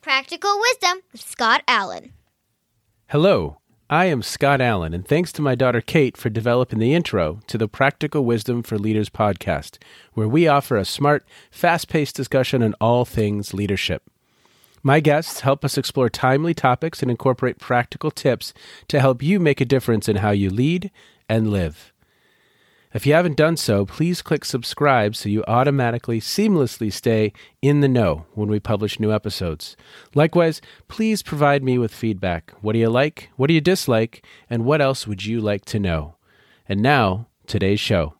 Practical Wisdom with Scott Allen. Hello, I am Scott Allen, and thanks to my daughter Kate for developing the intro to the Practical Wisdom for Leaders podcast, where we offer a smart, fast paced discussion on all things leadership. My guests help us explore timely topics and incorporate practical tips to help you make a difference in how you lead and live. If you haven't done so, please click subscribe so you automatically, seamlessly stay in the know when we publish new episodes. Likewise, please provide me with feedback. What do you like? What do you dislike? And what else would you like to know? And now, today's show.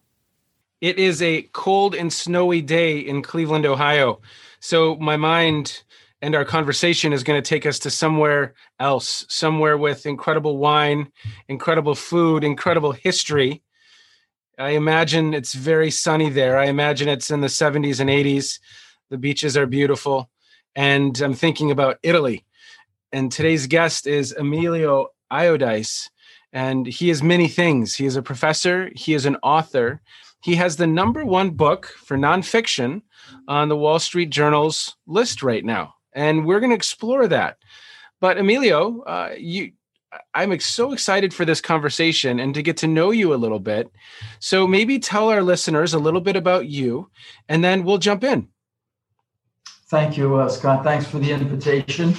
It is a cold and snowy day in Cleveland, Ohio. So my mind and our conversation is going to take us to somewhere else, somewhere with incredible wine, incredible food, incredible history I imagine it's very sunny there. I imagine it's in the 70s and 80s. The beaches are beautiful. And I'm thinking about Italy. And today's guest is Emilio Iodice. And he is many things. He is a professor, he is an author. He has the number one book for nonfiction on the Wall Street Journal's list right now. And we're going to explore that. But Emilio, uh, you I'm so excited for this conversation and to get to know you a little bit. So maybe tell our listeners a little bit about you, and then we'll jump in. Thank you, uh, Scott. Thanks for the invitation.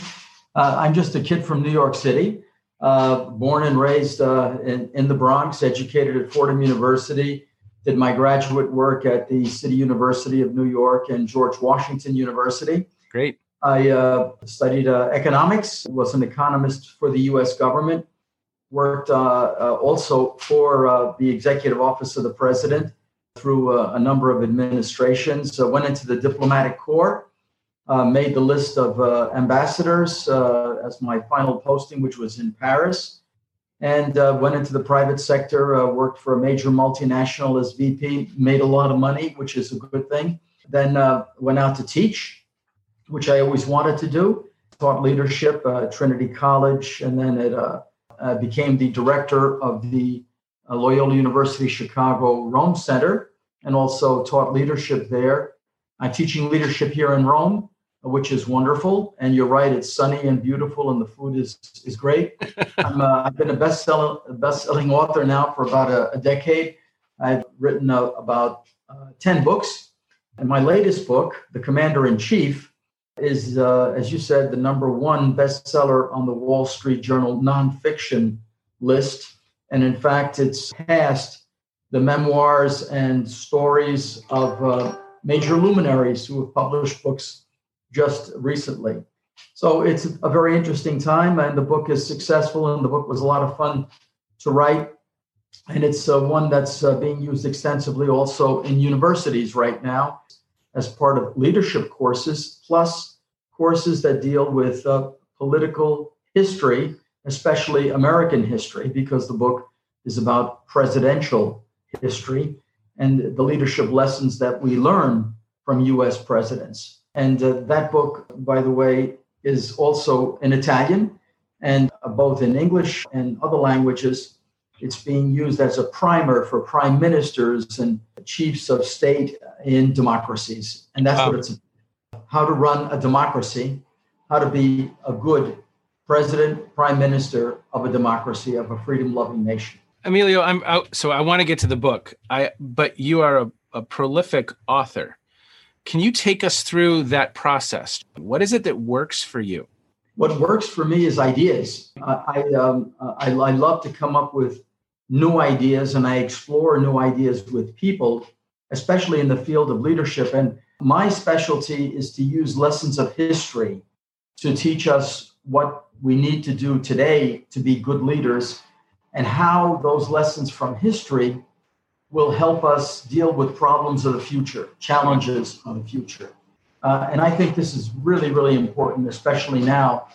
Uh, I'm just a kid from New York City, uh, born and raised uh, in, in the Bronx, educated at Fordham University, did my graduate work at the City University of New York and George Washington University. Great. I uh, studied uh, economics, was an economist for the US government, worked uh, uh also for uh, the executive office of the president through uh, a number of administrations, went into the diplomatic corps, made the list of ambassadors as my final posting, which was in Paris, and went into the private sector, worked for a major multinational as VP, made a lot of money, which is a good thing. Then went out to teach which I always wanted to do. Taught leadership at Trinity College, and then it uh, uh, became the director of the uh, Loyola University Chicago Rome Center, and also taught leadership there. I'm teaching leadership here in Rome, which is wonderful. And you're right, it's sunny and beautiful, and the food is is great. I'm, uh, I've been a best-selling best-selling author now for about a, a decade. I've written uh, about uh, ten books, and my latest book, The Commander in Chief is, uh, as you said, the number one bestseller on the Wall Street Journal nonfiction list. And in fact, it's passed the memoirs and stories of uh, major luminaries who have published books just recently. So it's a very interesting time, and the book is successful, and the book was a lot of fun to write. And it's uh, one that's uh, being used extensively also in universities right now as part of leadership courses, plus courses that deal with uh, political history, especially American history, because the book is about presidential history and the leadership lessons that we learn from US presidents. And uh, that book, by the way, is also in Italian and uh, both in English and other languages. It's being used as a primer for prime ministers and chiefs of state in democracies. And that's what it's about. how to run a democracy, how to be a good president, prime minister of a democracy, of a freedom loving nation. Emilio, I'm out. So I want to get to the book. I but you are a, a prolific author. Can you take us through that process? What is it that works for you? What works for me is ideas. I, um, I, I love to come up with new ideas and I explore new ideas with people, especially in the field of leadership. And my specialty is to use lessons of history to teach us what we need to do today to be good leaders and how those lessons from history will help us deal with problems of the future, challenges of the future. Uh, and I think this is really, really important, especially now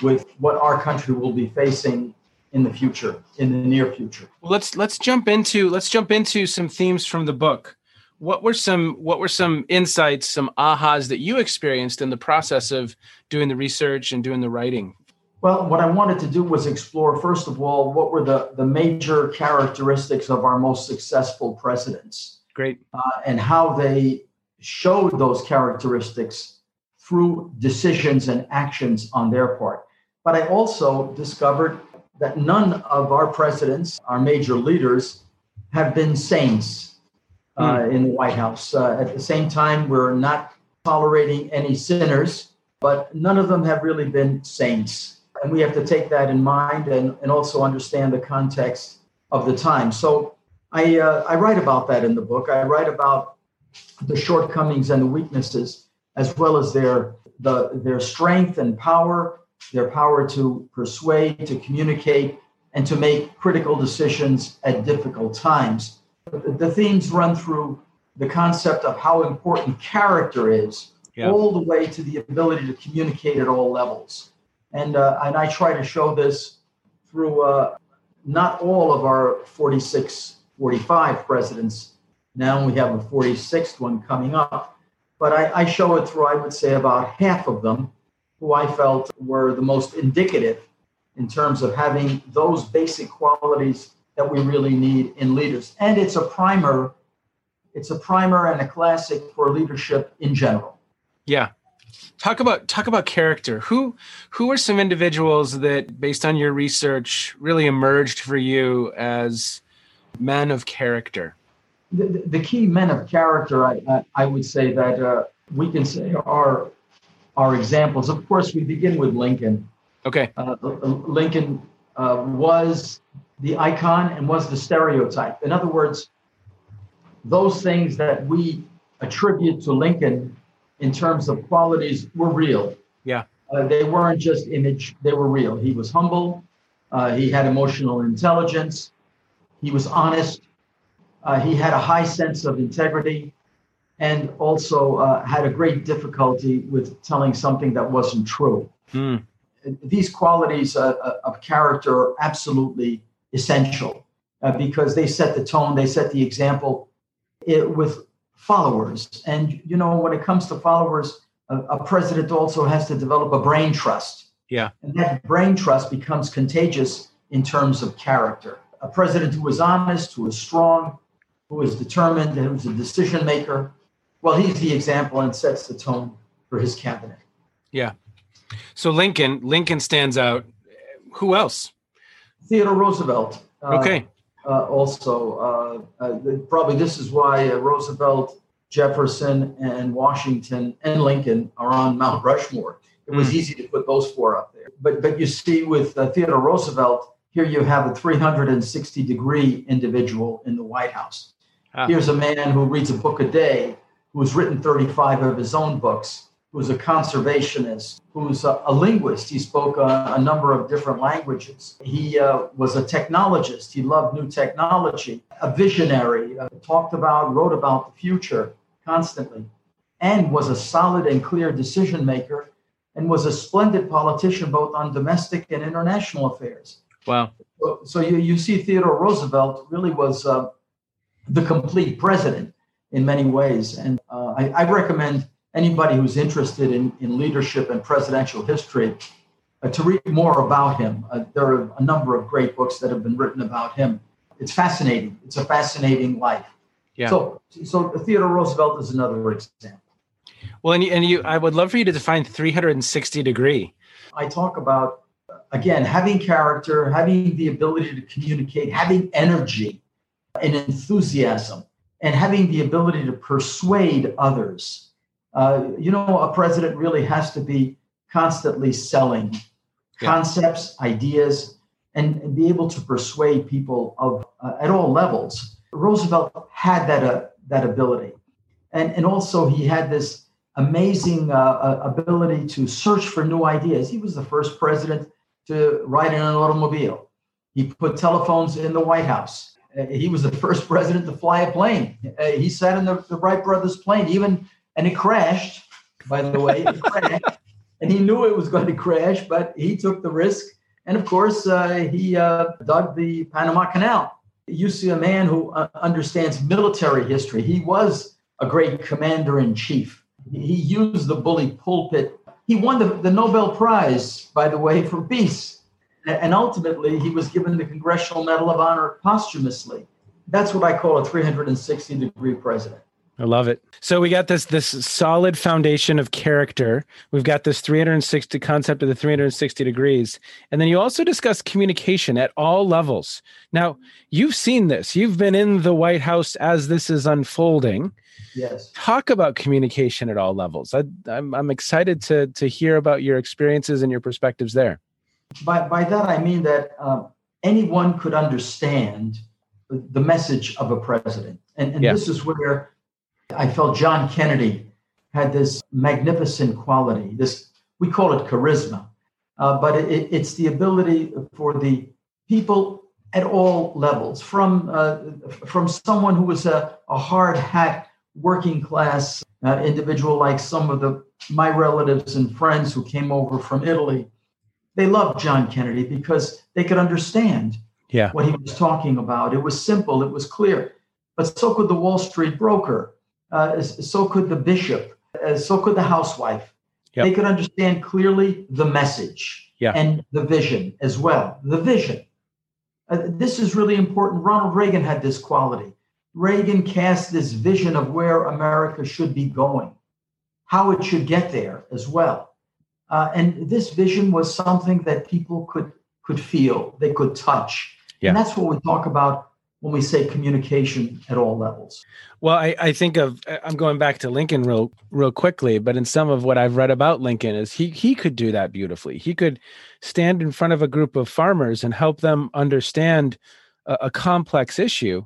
with what our country will be facing in the future, in the near future. Well, let's let's jump into let's jump into some themes from the book. What were some what were some insights, some ahas that you experienced in the process of doing the research and doing the writing? Well, what I wanted to do was explore, first of all, what were the, the major characteristics of our most successful presidents. Great. Uh, and how they showed those characteristics through decisions and actions on their part. But I also discovered that none of our presidents, our major leaders, have been saints uh, mm. in the White House. Uh, at the same time, we're not tolerating any sinners, but none of them have really been saints. And we have to take that in mind and, and also understand the context of the time. So I, uh, I write about that in the book. I write about the shortcomings and the weaknesses, as well as their, the, their strength and power their power to persuade, to communicate, and to make critical decisions at difficult times. The themes run through the concept of how important character is, yeah. all the way to the ability to communicate at all levels. And, uh, and I try to show this through uh, not all of our 46, 45 presidents. Now we have a 46th one coming up. But I, I show it through, I would say, about half of them who I felt were the most indicative in terms of having those basic qualities that we really need in leaders. And it's a primer, it's a primer and a classic for leadership in general. Yeah. Talk about talk about character. Who who are some individuals that based on your research really emerged for you as men of character? The, the key men of character, I, I, I would say that uh, we can say are are examples. Of course, we begin with Lincoln. Okay. Uh, Lincoln uh, was the icon and was the stereotype. In other words, those things that we attribute to Lincoln in terms of qualities were real. Yeah. Uh, they weren't just image, they were real. He was humble, uh, he had emotional intelligence, he was honest, uh, he had a high sense of integrity, and also uh, had a great difficulty with telling something that wasn't true. Mm. These qualities uh, uh, of character are absolutely essential uh, because they set the tone, they set the example it, with followers. And, you know, when it comes to followers, a, a president also has to develop a brain trust. Yeah. And that brain trust becomes contagious in terms of character. A president who is honest, who is strong, who is determined, who is a decision maker, well, he's the example and sets the tone for his cabinet. Yeah. So Lincoln, Lincoln stands out. Who else? Theodore Roosevelt. Uh, okay. Uh, also, uh, uh probably this is why uh, Roosevelt, Jefferson, and Washington and Lincoln are on Mount Rushmore. It was mm. easy to put those four up there. But but you see, with uh, Theodore Roosevelt, here you have a 360 degree individual in the White House. Ah. Here's a man who reads a book a day who's written 35 of his own books, who's a conservationist, who's a, a linguist. He spoke a, a, number of different languages. He uh, was a technologist. He loved new technology, a visionary, uh, talked about, wrote about the future constantly, and was a solid and clear decision maker and was a splendid politician both on domestic and international affairs. Wow. So, so you, you see, Theodore Roosevelt really was uh, the complete president in many ways. And uh, I, I, recommend anybody who's interested in, in leadership and presidential history uh, to read more about him. Uh, there are a number of great books that have been written about him. It's fascinating. It's a fascinating life. Yeah. So, so Theodore Roosevelt is another example. Well, and you, and you, I would love for you to define 360 degree. I talk about again having character, having the ability to communicate, having energy and enthusiasm and having the ability to persuade others. Uh, you know, a president really has to be constantly selling yeah. concepts, ideas, and, and, be able to persuade people of uh, at all levels. Roosevelt had that uh, that ability, and and also he had this amazing uh, uh, ability to search for new ideas. He was the first president to ride in an automobile. He put telephones in the White House. Uh, he was the first president to fly a plane. Uh, he sat in the, the, Wright brothers' plane, even and it crashed. By the way, and he knew it was going to crash, but he took the risk. And of course, uh, he uh, dug the Panama Canal. You see a man who uh, understands military history. He was a great commander in chief. He used the bully pulpit. He won the, the Nobel Prize, by the way, for peace and ultimately he was given the Congressional Medal of Honor posthumously. that's what I call a 360 degree president. I love it. So we got this this solid foundation of character. We've got this 360 concept of the 360 degrees. And then you also discuss communication at all levels. Now, you've seen this. You've been in the White House as this is unfolding. Yes. Talk about communication at all levels. I, I'm, I'm excited to, to hear about your experiences and your perspectives there. By, by that, I mean that um, anyone could understand the message of a president. And, and yeah. this is where I felt John Kennedy had this magnificent quality. This we call it charisma, uh, but it, it's the ability for the people at all levels, from uh, from someone who was a, a hard hat working class uh, individual like some of the my relatives and friends who came over from Italy. They loved John Kennedy because they could understand yeah. what he was talking about. It was simple, it was clear. But so could the Wall Street broker uh, so could the bishop, uh, so could the housewife. Yep. They could understand clearly the message yeah. and the vision as well. The vision. Uh, this is really important. Ronald Reagan had this quality. Reagan cast this vision of where America should be going, how it should get there as well. Uh, and this vision was something that people could could feel, they could touch. Yeah. And that's what we talk about when we say communication at all levels. Well, I, I think of I'm going back to Lincoln real real quickly, but in some of what I've read about Lincoln is he he could do that beautifully. He could stand in front of a group of farmers and help them understand a, a complex issue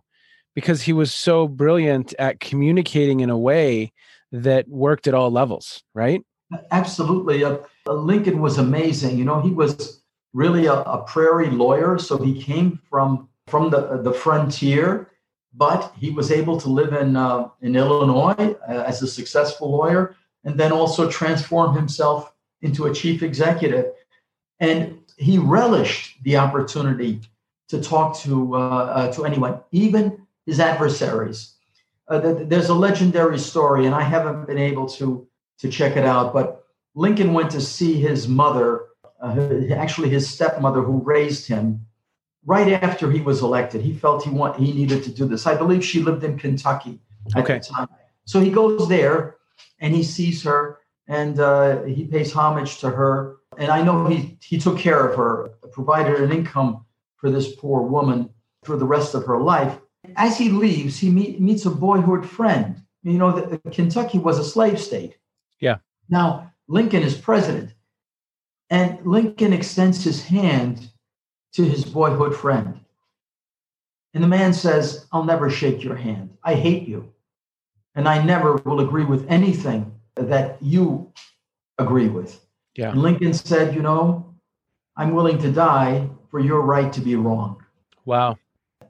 because he was so brilliant at communicating in a way that worked at all levels, right? Absolutely. Uh, Lincoln was amazing. You know, he was really a, a prairie lawyer, so he came from from the, the frontier, but he was able to live in, uh, in Illinois uh, as a successful lawyer and then also transform himself into a chief executive. And he relished the opportunity to talk to, uh, uh to anyone, even his adversaries. Uh, there's a legendary story, and I haven't been able to, to check it out, but Lincoln went to see his mother, uh, actually his stepmother who raised him, right after he was elected. He felt he want he needed to do this. I believe she lived in Kentucky at okay. the time. So he goes there and he sees her and uh, he pays homage to her. And I know he he took care of her, provided an income for this poor woman for the rest of her life. As he leaves, he meet, meets a boyhood friend. You know, the, Kentucky was a slave state. Now Lincoln is president, and Lincoln extends his hand to his boyhood friend. And the man says, I'll never shake your hand. I hate you. And I never will agree with anything that you agree with. Yeah. And Lincoln said, You know, I'm willing to die for your right to be wrong. Wow.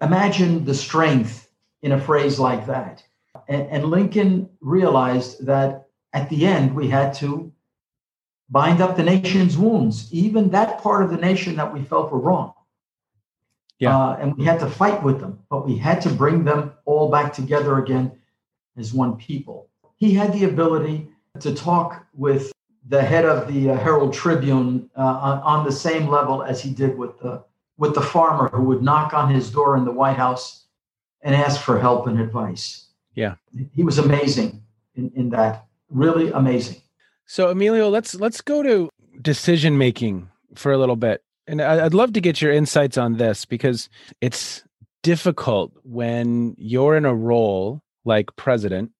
Imagine the strength in a phrase like that. And, and Lincoln realized that at the end, we had to bind up the nation's wounds, even that part of the nation that we felt were wrong. Yeah. Uh, and we had to fight with them, but we had to bring them all back together again as one people. He had the ability to talk with the head of the uh, Herald Tribune uh, on, on, the same level as he did with the with the farmer who would knock on his door in the White House and ask for help and advice. Yeah, he was amazing in, in that. Really amazing. So Emilio, let's let's go to decision making for a little bit. And I'd love to get your insights on this because it's difficult when you're in a role like president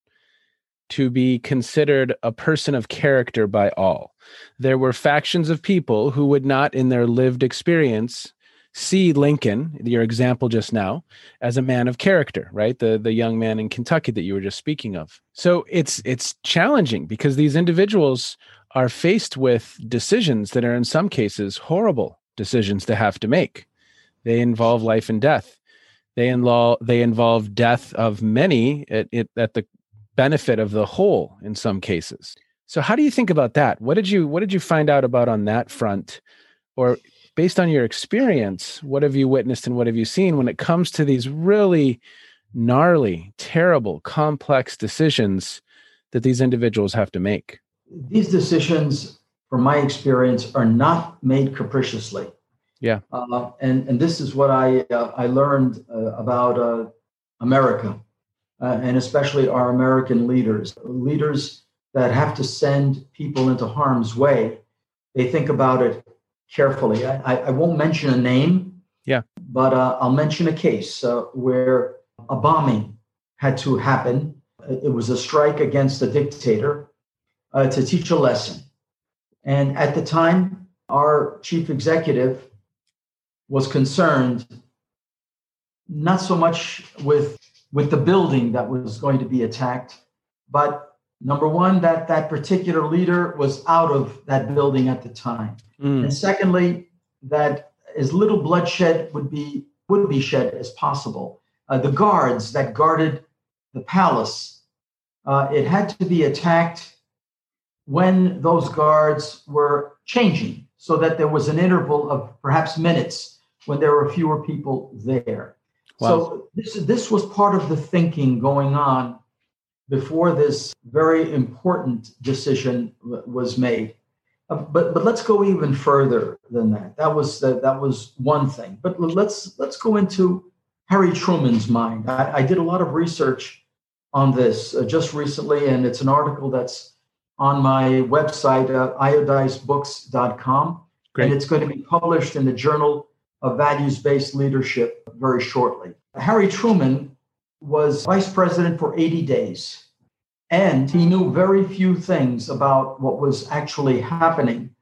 to be considered a person of character by all. There were factions of people who would not, in their lived experience, see Lincoln, your example just now, as a man of character, right? The the young man in Kentucky that you were just speaking of. So it's it's challenging because these individuals are faced with decisions that are in some cases horrible decisions to have to make. They involve life and death. They involve they involve death of many at, at the benefit of the whole in some cases. So how do you think about that? What did you what did you find out about on that front? Or based on your experience, what have you witnessed and what have you seen when it comes to these really gnarly, terrible, complex decisions that these individuals have to make? These decisions, from my experience, are not made capriciously. Yeah. Uh, and, and this is what I, uh, I learned uh, about uh, America, uh, and especially our American leaders, leaders that have to send people into harm's way. They think about it carefully. I, I won't mention a name, yeah, but uh, I'll mention a case uh, where a bombing had to happen. It was a strike against a dictator uh, to teach a lesson. And at the time, our chief executive was concerned not so much with with the building that was going to be attacked but number one that that particular leader was out of that building at the time mm. and secondly that as little bloodshed would be would be shed as possible uh, the guards that guarded the palace uh, it had to be attacked when those guards were changing so that there was an interval of perhaps minutes when there were fewer people there. Wow. So this this was part of the thinking going on before this very important decision w- was made. Uh, but but let's go even further than that. That was the, that was one thing. But let's let's go into Harry Truman's mind. I, I did a lot of research on this uh, just recently, and it's an article that's on my website, uh, iodizedbooks.com. Great. And it's going to be published in the Journal of values based leadership very shortly. Harry Truman was vice president for 80 days, and he knew very few things about what was actually happening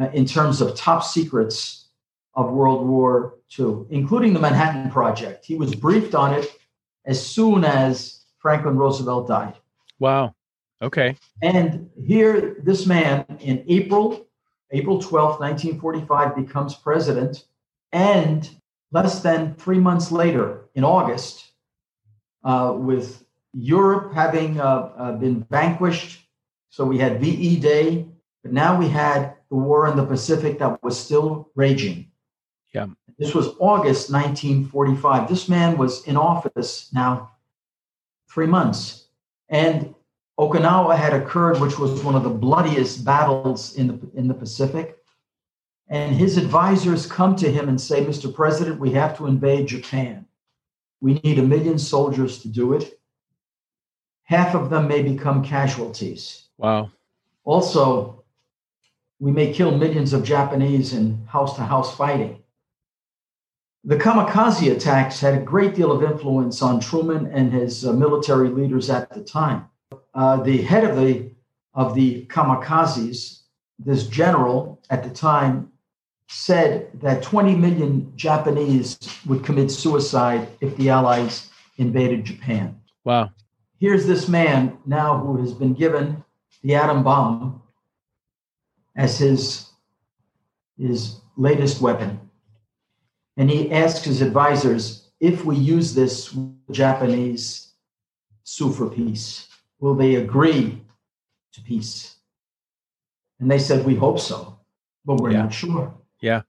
uh, in terms of top secrets of World War II, including the Manhattan Project. He was briefed on it as soon as Franklin Roosevelt died. Wow. Okay. And here, this man in April, April 12th, 1945, becomes president and less than three months later, in August, uh, with Europe having uh, uh, been vanquished, so we had VE Day, but now we had the war in the Pacific that was still raging. Yeah. This was August 1945. This man was in office now three months. And Okinawa had occurred, which was one of the bloodiest battles in the, in the Pacific. And his advisors come to him and say, Mr. President, we have to invade Japan. We need a million soldiers to do it. Half of them may become casualties. Wow. Also, we may kill millions of Japanese in house to house fighting. The kamikaze attacks had a great deal of influence on Truman and his uh, military leaders at the time. Uh, the head of the of the kamikazes, this general at the time, said that 20 million Japanese would commit suicide if the Allies invaded Japan. Wow. Here's this man now who has been given the atom bomb as his, his latest weapon. And he asks his advisors if we use this, the Japanese sue for peace? Will they agree to peace? And they said, We hope so, but we're yeah. not sure. Yeah.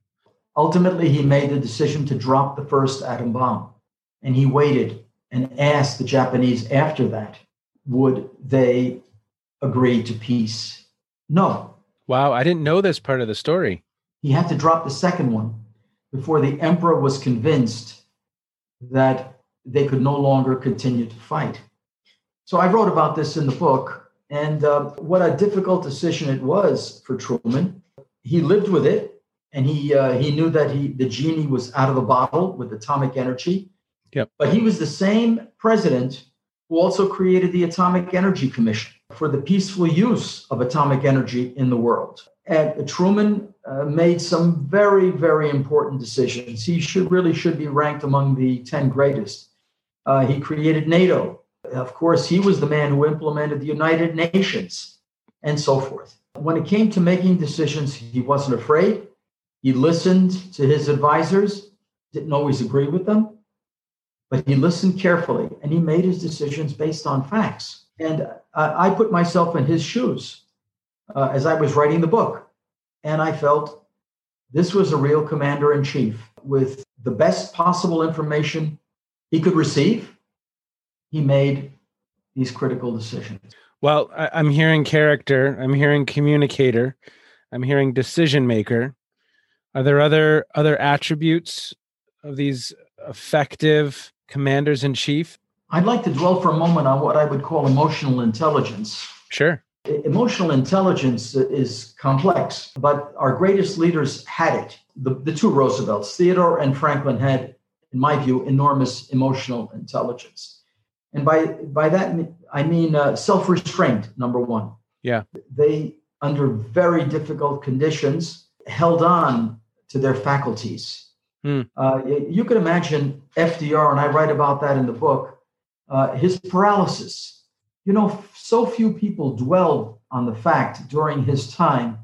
Ultimately, he made the decision to drop the first atom bomb. And he waited and asked the Japanese after that, would they agree to peace? No. Wow, I didn't know this part of the story. He had to drop the second one before the emperor was convinced that they could no longer continue to fight. So I wrote about this in the book, and uh, what a difficult decision it was for Truman. He lived with it and he uh, he knew that he the genie was out of the bottle with atomic energy. Yep. But he was the same president who also created the Atomic Energy Commission for the peaceful use of atomic energy in the world. And Truman uh, made some very very important decisions. He should really should be ranked among the ten greatest. Uh, he created NATO. Of course, he was the man who implemented the United Nations and so forth. When it came to making decisions, he wasn't afraid. He listened to his advisors, didn't always agree with them, but he listened carefully and he made his decisions based on facts. And I put myself in his shoes uh, as I was writing the book. And I felt this was a real commander in chief with the best possible information he could receive. He made these critical decisions. Well, I'm hearing character, I'm hearing communicator, I'm hearing decision maker. Are there other other attributes of these effective commanders in chief? I'd like to dwell for a moment on what I would call emotional intelligence. Sure. Emotional intelligence is complex, but our greatest leaders had it. The, the two Roosevelts, Theodore and Franklin, had, in my view, enormous emotional intelligence. And by, by that, I mean uh, self restraint, number one. Yeah. They, under very difficult conditions, held on to their faculties. Hmm. Uh, you can imagine FDR, and I write about that in the book, uh, his paralysis you know, so few people dwelled on the fact during his time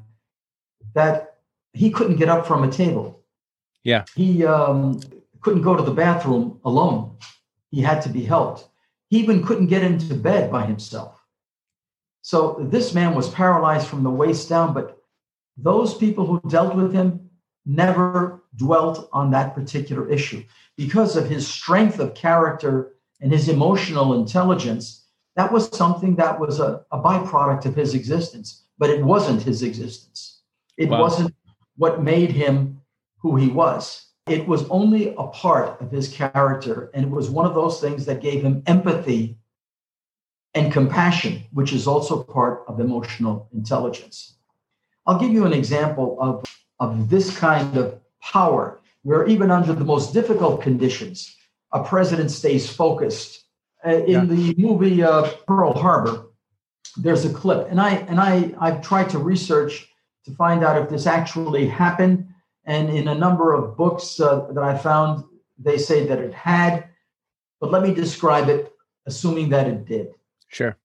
that he couldn't get up from a table. Yeah. He um, couldn't go to the bathroom alone. He had to be helped. He even couldn't get into bed by himself. So this man was paralyzed from the waist down, but those people who dealt with him never dwelt on that particular issue because of his strength of character and his emotional intelligence that was something that was a, a byproduct of his existence, but it wasn't his existence. It wow. wasn't what made him who he was. It was only a part of his character, and it was one of those things that gave him empathy and compassion, which is also part of emotional intelligence. I'll give you an example of, of this kind of power, where even under the most difficult conditions, a president stays focused uh, in yeah. the movie uh, Pearl Harbor, there's a clip, and I and I I've tried to research to find out if this actually happened. And in a number of books uh, that I found, they say that it had. But let me describe it, assuming that it did. Sure.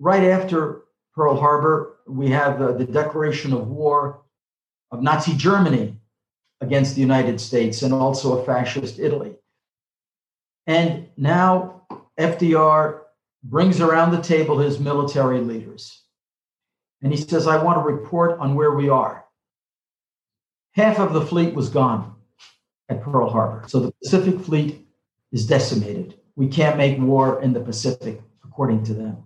Right after Pearl Harbor, we have uh, the declaration of war of Nazi Germany against the United States and also a fascist Italy. And now FDR brings around the table his military leaders. And he says, I want to report on where we are. Half of the fleet was gone at Pearl Harbor. So the Pacific Fleet is decimated. We can't make war in the Pacific, according to them.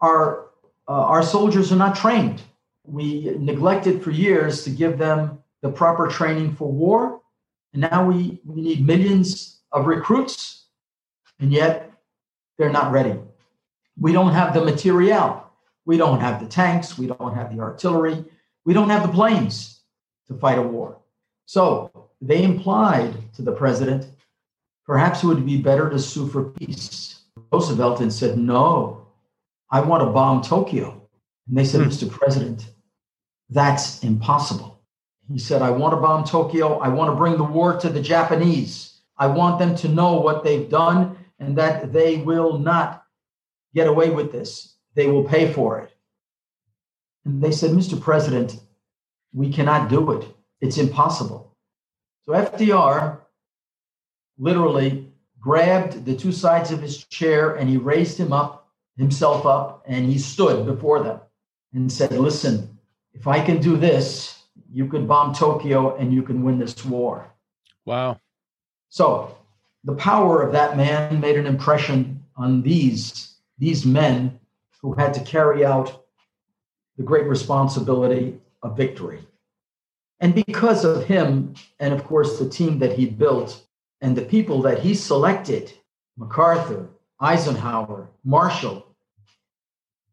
Our, uh, our soldiers are not trained. We neglected for years to give them the proper training for war. And now we, we need millions of recruits. And yet they're not ready. We don't have the material. We don't have the tanks. We don't have the artillery. We don't have the planes to fight a war. So they implied to the president, perhaps it would be better to sue for peace. Roosevelt and said, no, I want to bomb Tokyo. And they said, hmm. Mr. President, that's impossible. He said, I want to bomb Tokyo. I want to bring the war to the Japanese. I want them to know what they've done and that they will not get away with this. They will pay for it. And they said, Mr. President, we cannot do it. It's impossible. So FDR literally grabbed the two sides of his chair and he raised him up, himself up, and he stood before them and said, Listen, if I can do this, you could bomb Tokyo and you can win this war. Wow. So the power of that man made an impression on these, these men who had to carry out the great responsibility of victory. And because of him, and of course, the team that he built and the people that he selected MacArthur, Eisenhower, Marshall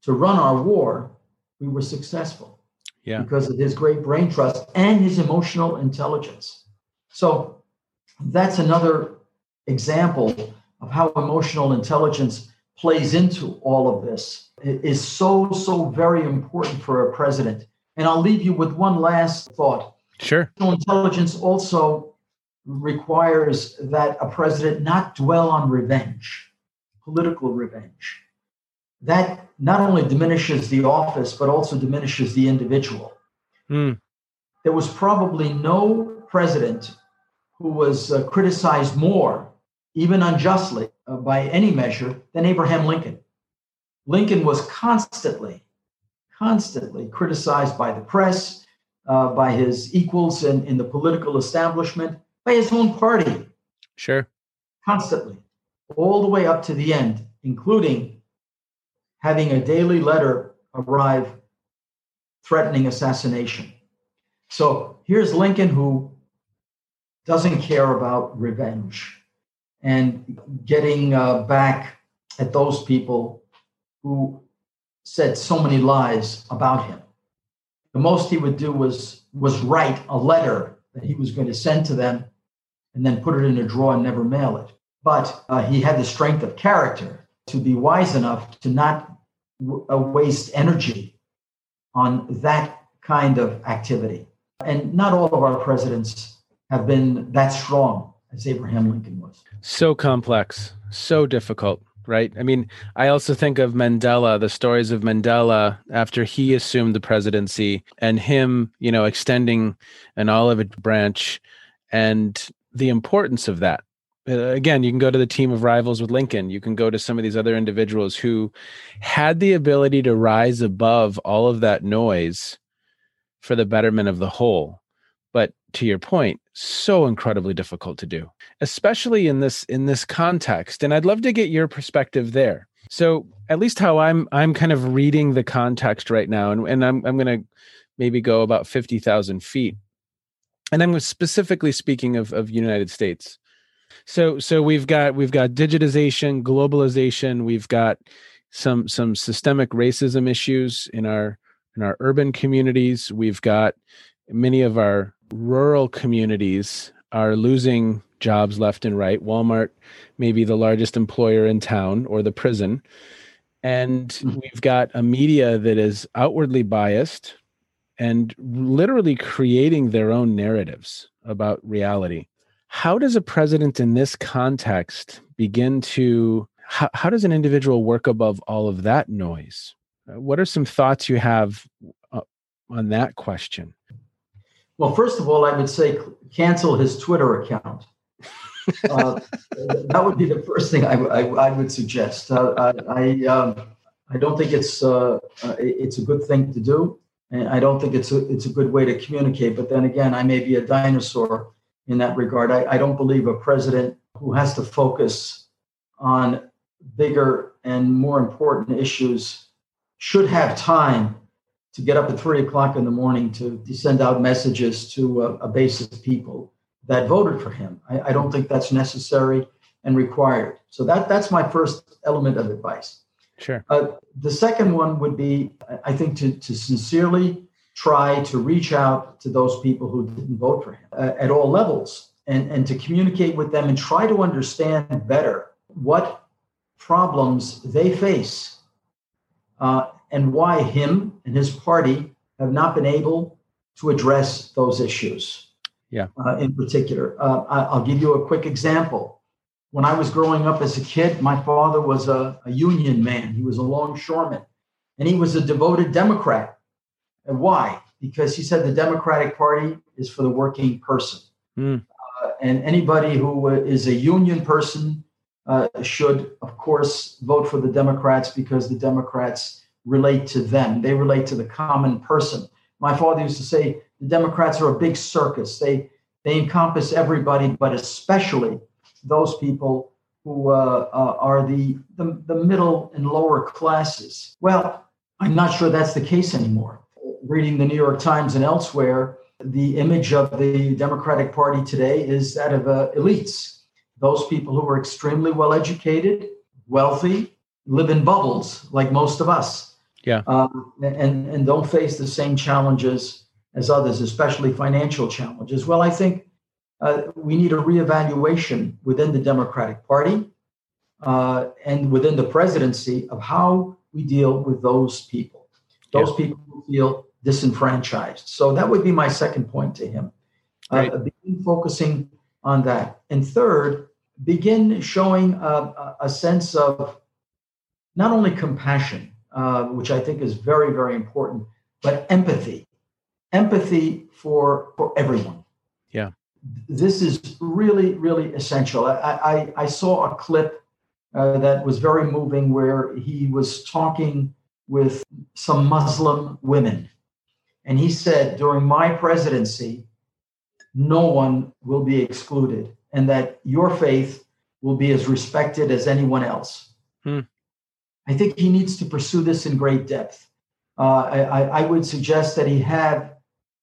to run our war, we were successful. Yeah. Because of his great brain trust and his emotional intelligence. So that's another example of how emotional intelligence plays into all of this it is so so very important for a president and i'll leave you with one last thought sure emotional intelligence also requires that a president not dwell on revenge political revenge that not only diminishes the office but also diminishes the individual mm. there was probably no president who was uh, criticized more even unjustly uh, by any measure, than Abraham Lincoln. Lincoln was constantly, constantly criticized by the press, uh, by his equals in, in the political establishment, by his own party. Sure. Constantly, all the way up to the end, including having a daily letter arrive threatening assassination. So here's Lincoln who doesn't care about revenge and getting uh, back at those people who said so many lies about him. The most he would do was was write a letter that he was going to send to them and then put it in a drawer and never mail it. But uh, he had the strength of character to be wise enough to not w- uh, waste energy on that kind of activity. And not all of our presidents have been that strong as Abraham Lincoln was. So complex, so difficult right? I mean, I also think of Mandela, the stories of Mandela after he assumed the presidency and him, you know, extending an olive branch and the importance of that. Uh, again, you can go to the team of rivals with Lincoln. You can go to some of these other individuals who had the ability to rise above all of that noise for the betterment of the whole. But to your point, so incredibly difficult to do especially in this in this context and i'd love to get your perspective there so at least how i'm i'm kind of reading the context right now and, and i'm, I'm going to maybe go about 50000 feet and i'm specifically speaking of, of united states so so we've got we've got digitization globalization we've got some some systemic racism issues in our in our urban communities we've got many of our rural communities are losing jobs left and right. Walmart may be the largest employer in town or the prison. And mm-hmm. we've got a media that is outwardly biased and literally creating their own narratives about reality. How does a president in this context begin to, how, how does an individual work above all of that noise? Uh, what are some thoughts you have uh, on that question? Well, first of all, I would say cancel his Twitter account. Uh, that would be the first thing I, I, I would suggest. Uh, I um, I don't think it's uh, uh, it's a good thing to do, and I don't think it's a it's a good way to communicate. But then again, I may be a dinosaur in that regard. I, I don't believe a president who has to focus on bigger and more important issues should have time to get up at three o'clock in the morning to, to send out messages to a, a, base of people that voted for him. I, I, don't think that's necessary and required. So that that's my first element of advice. Sure. Uh, the second one would be, I think, to, to sincerely try to reach out to those people who didn't vote for him uh, at all levels and, and to communicate with them and try to understand better what problems they face uh, and why him and his party have not been able to address those issues. Yeah. Uh, in particular, uh, I'll give you a quick example. When I was growing up as a kid, my father was a, a union man. He was a longshoreman, and he was a devoted Democrat. And why? Because he said the Democratic Party is for the working person, mm. uh, and anybody who is a union person uh, should, of course, vote for the Democrats because the Democrats relate to them. They relate to the common person. My father used to say the Democrats are a big circus. They they encompass everybody, but especially those people who uh, uh, are the, the the middle and lower classes. Well, I'm not sure that's the case anymore. Reading the New York Times and elsewhere, the image of the Democratic Party today is that of uh, elites, those people who are extremely well educated, wealthy, live in bubbles like most of us yeah. Um, and, and don't face the same challenges as others, especially financial challenges. Well, I think uh, we need a reevaluation within the Democratic Party uh, and within the presidency of how we deal with those people, those yeah. people who feel disenfranchised. So that would be my second point to him. Uh, begin focusing on that. And third, begin showing a, a sense of not only compassion, uh, which I think is very, very important, but empathy, empathy for for everyone. Yeah, this is really, really essential. I I, I saw a clip uh, that was very moving where he was talking with some Muslim women, and he said, "During my presidency, no one will be excluded, and that your faith." Will be as respected as anyone else. Hmm. I think he needs to pursue this in great depth. Uh, I, I, would suggest that he have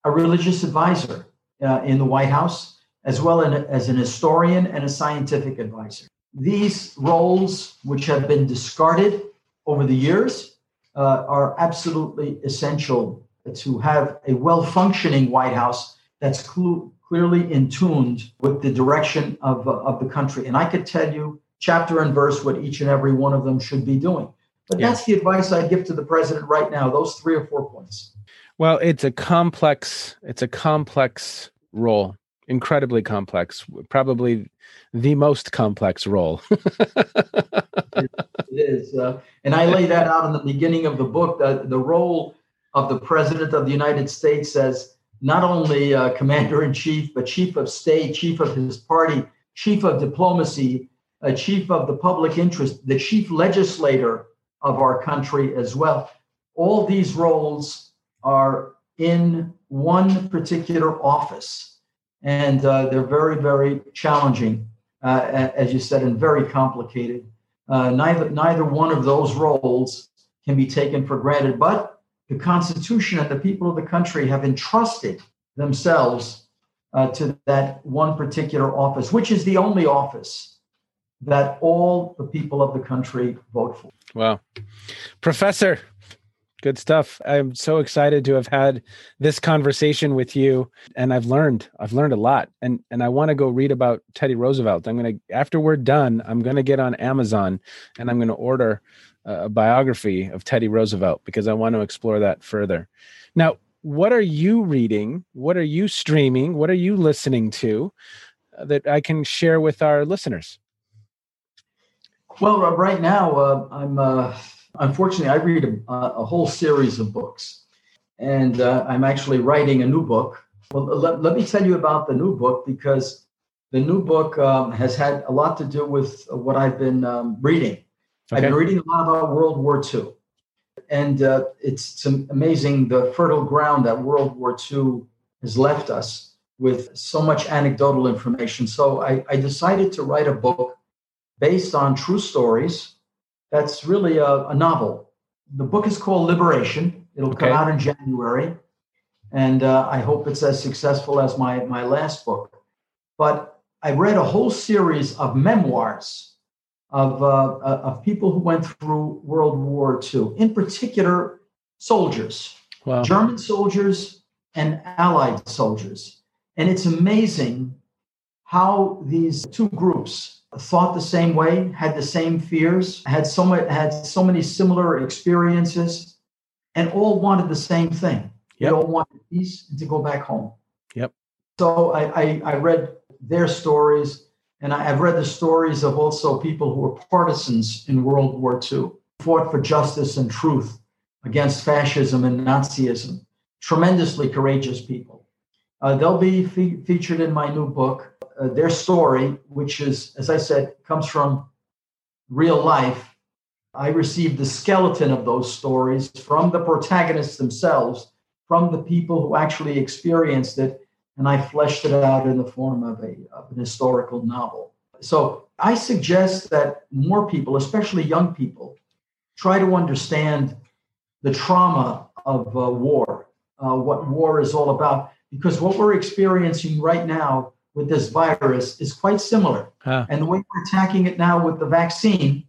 a religious advisor uh, in the White House, as well as an historian and a scientific advisor. these roles, which have been discarded over the years, uh, are absolutely essential to have a well functioning White House that's cl- clearly in tuned with the direction of, uh, of the country. And I could tell you chapter and verse what each and every one of them should be doing. But yeah. that's the advice I give to the president right now, those three or four points. Well, it's a complex, it's a complex role, incredibly complex, probably the most complex role. it is. Uh, and I lay that out in the beginning of the book, the, the role of the president of the United States as not only uh, commander in chief, but chief of state, chief of his party, chief of diplomacy, a chief of the public interest, the chief legislator of our country as well. All these roles are in one particular office, and uh, they're very, very challenging, uh, as you said, and very complicated. Uh, neither, neither one of those roles can be taken for granted, but the Constitution and the people of the country have entrusted themselves uh, to that one particular office, which is the only office that all the people of the country vote for. Wow. Professor, good stuff. I'm so excited to have had this conversation with you and I've learned I've learned a lot and and I want to go read about Teddy Roosevelt. I'm going to after we're done, I'm going to get on Amazon and I'm going to order a biography of Teddy Roosevelt because I want to explore that further. Now, what are you reading? What are you streaming? What are you listening to uh, that I can share with our listeners? Well, right now, uh, I'm uh, unfortunately I read a, a, whole series of books, and uh, I'm actually writing a new book. Well, let, let, me tell you about the new book because the new book um, has had a lot to do with what I've been um, reading. Okay. I've been reading a lot about World War II, and uh, it's, it's amazing the fertile ground that World War II has left us with so much anecdotal information. So I, I decided to write a book based on true stories. That's really a, a novel. The book is called Liberation. It'll okay. come out in January, and uh, I hope it's as successful as my my last book. But I read a whole series of memoirs of uh, uh of people who went through World War II, in particular soldiers, wow. German soldiers and Allied soldiers, and it's amazing how these two groups thought the same way, had the same fears, had so much, had so many similar experiences, and all wanted the same thing. Yep. They all wanted peace and to go back home. Yep. So I, I, I read their stories, and I, have read the stories of also people who were partisans in World War II, fought for justice and truth against fascism and Nazism. Tremendously courageous people. Uh, they'll be fe- featured in my new book uh, their story, which is, as I said, comes from real life. I received the skeleton of those stories from the protagonists themselves, from the people who actually experienced it, and I fleshed it out in the form of, a, of an historical novel. So I suggest that more people, especially young people, try to understand the trauma of uh, war, uh, what war is all about, because what we're experiencing right now with this virus is quite similar. Huh. And the way we're attacking it now with the vaccine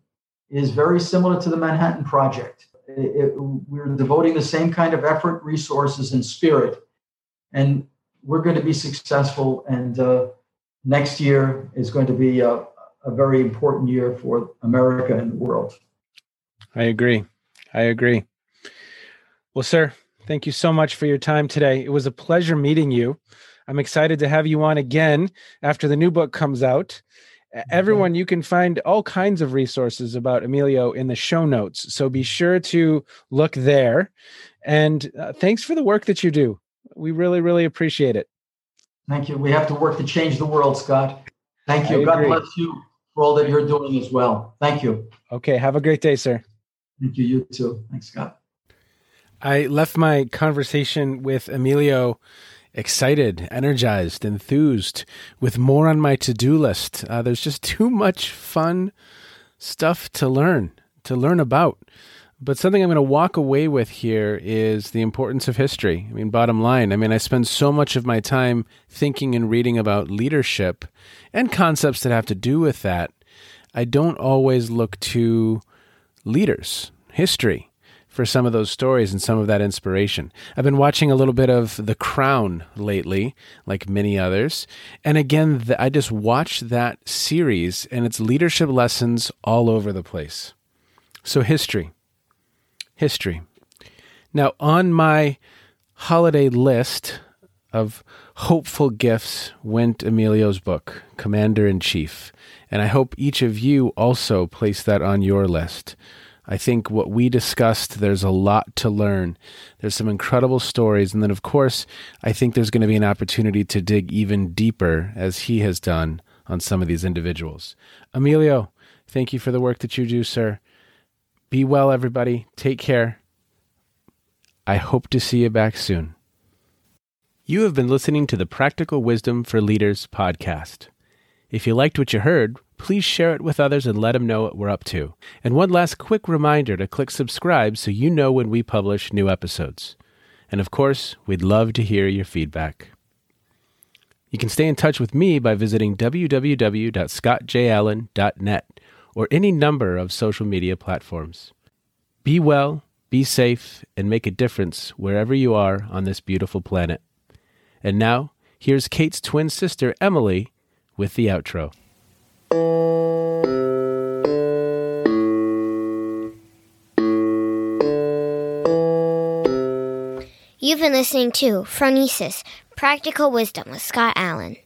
is very similar to the Manhattan Project. It, it, we're devoting the same kind of effort, resources, and spirit. And we're going to be successful. And uh, next year is going to be a, a very important year for America and the world. I agree. I agree. Well, sir, thank you so much for your time today. It was a pleasure meeting you. I'm excited to have you on again after the new book comes out. Everyone, you can find all kinds of resources about Emilio in the show notes. So be sure to look there. And uh, thanks for the work that you do. We really, really appreciate it. Thank you. We have to work to change the world, Scott. Thank you. God bless you for all that you're doing as well. Thank you. Okay. Have a great day, sir. Thank you. You too. Thanks, Scott. I left my conversation with Emilio excited, energized, enthused, with more on my to do list. Uh, there's just too much fun stuff to learn, to learn about. But something I'm going to walk away with here is the importance of history. I mean, bottom line, I mean, I spend so much of my time thinking and reading about leadership and concepts that have to do with that. I don't always look to leaders, history, for some of those stories and some of that inspiration. I've been watching a little bit of The Crown lately, like many others. And again, I just watched that series and it's leadership lessons all over the place. So, history. History. Now, on my holiday list of hopeful gifts went Emilio's book, Commander in Chief. And I hope each of you also place that on your list. I think what we discussed, there's a lot to learn. There's some incredible stories. And then, of course, I think there's going to be an opportunity to dig even deeper, as he has done on some of these individuals. Emilio, thank you for the work that you do, sir. Be well, everybody. Take care. I hope to see you back soon. You have been listening to the Practical Wisdom for Leaders podcast. If you liked what you heard, please share it with others and let them know what we're up to. And one last quick reminder to click subscribe so you know when we publish new episodes. And of course, we'd love to hear your feedback. You can stay in touch with me by visiting www.scottjallen.net or any number of social media platforms. Be well, be safe, and make a difference wherever you are on this beautiful planet. And now, here's Kate's twin sister, Emily with the outro. You've been listening to Phronesis Practical Wisdom with Scott Allen.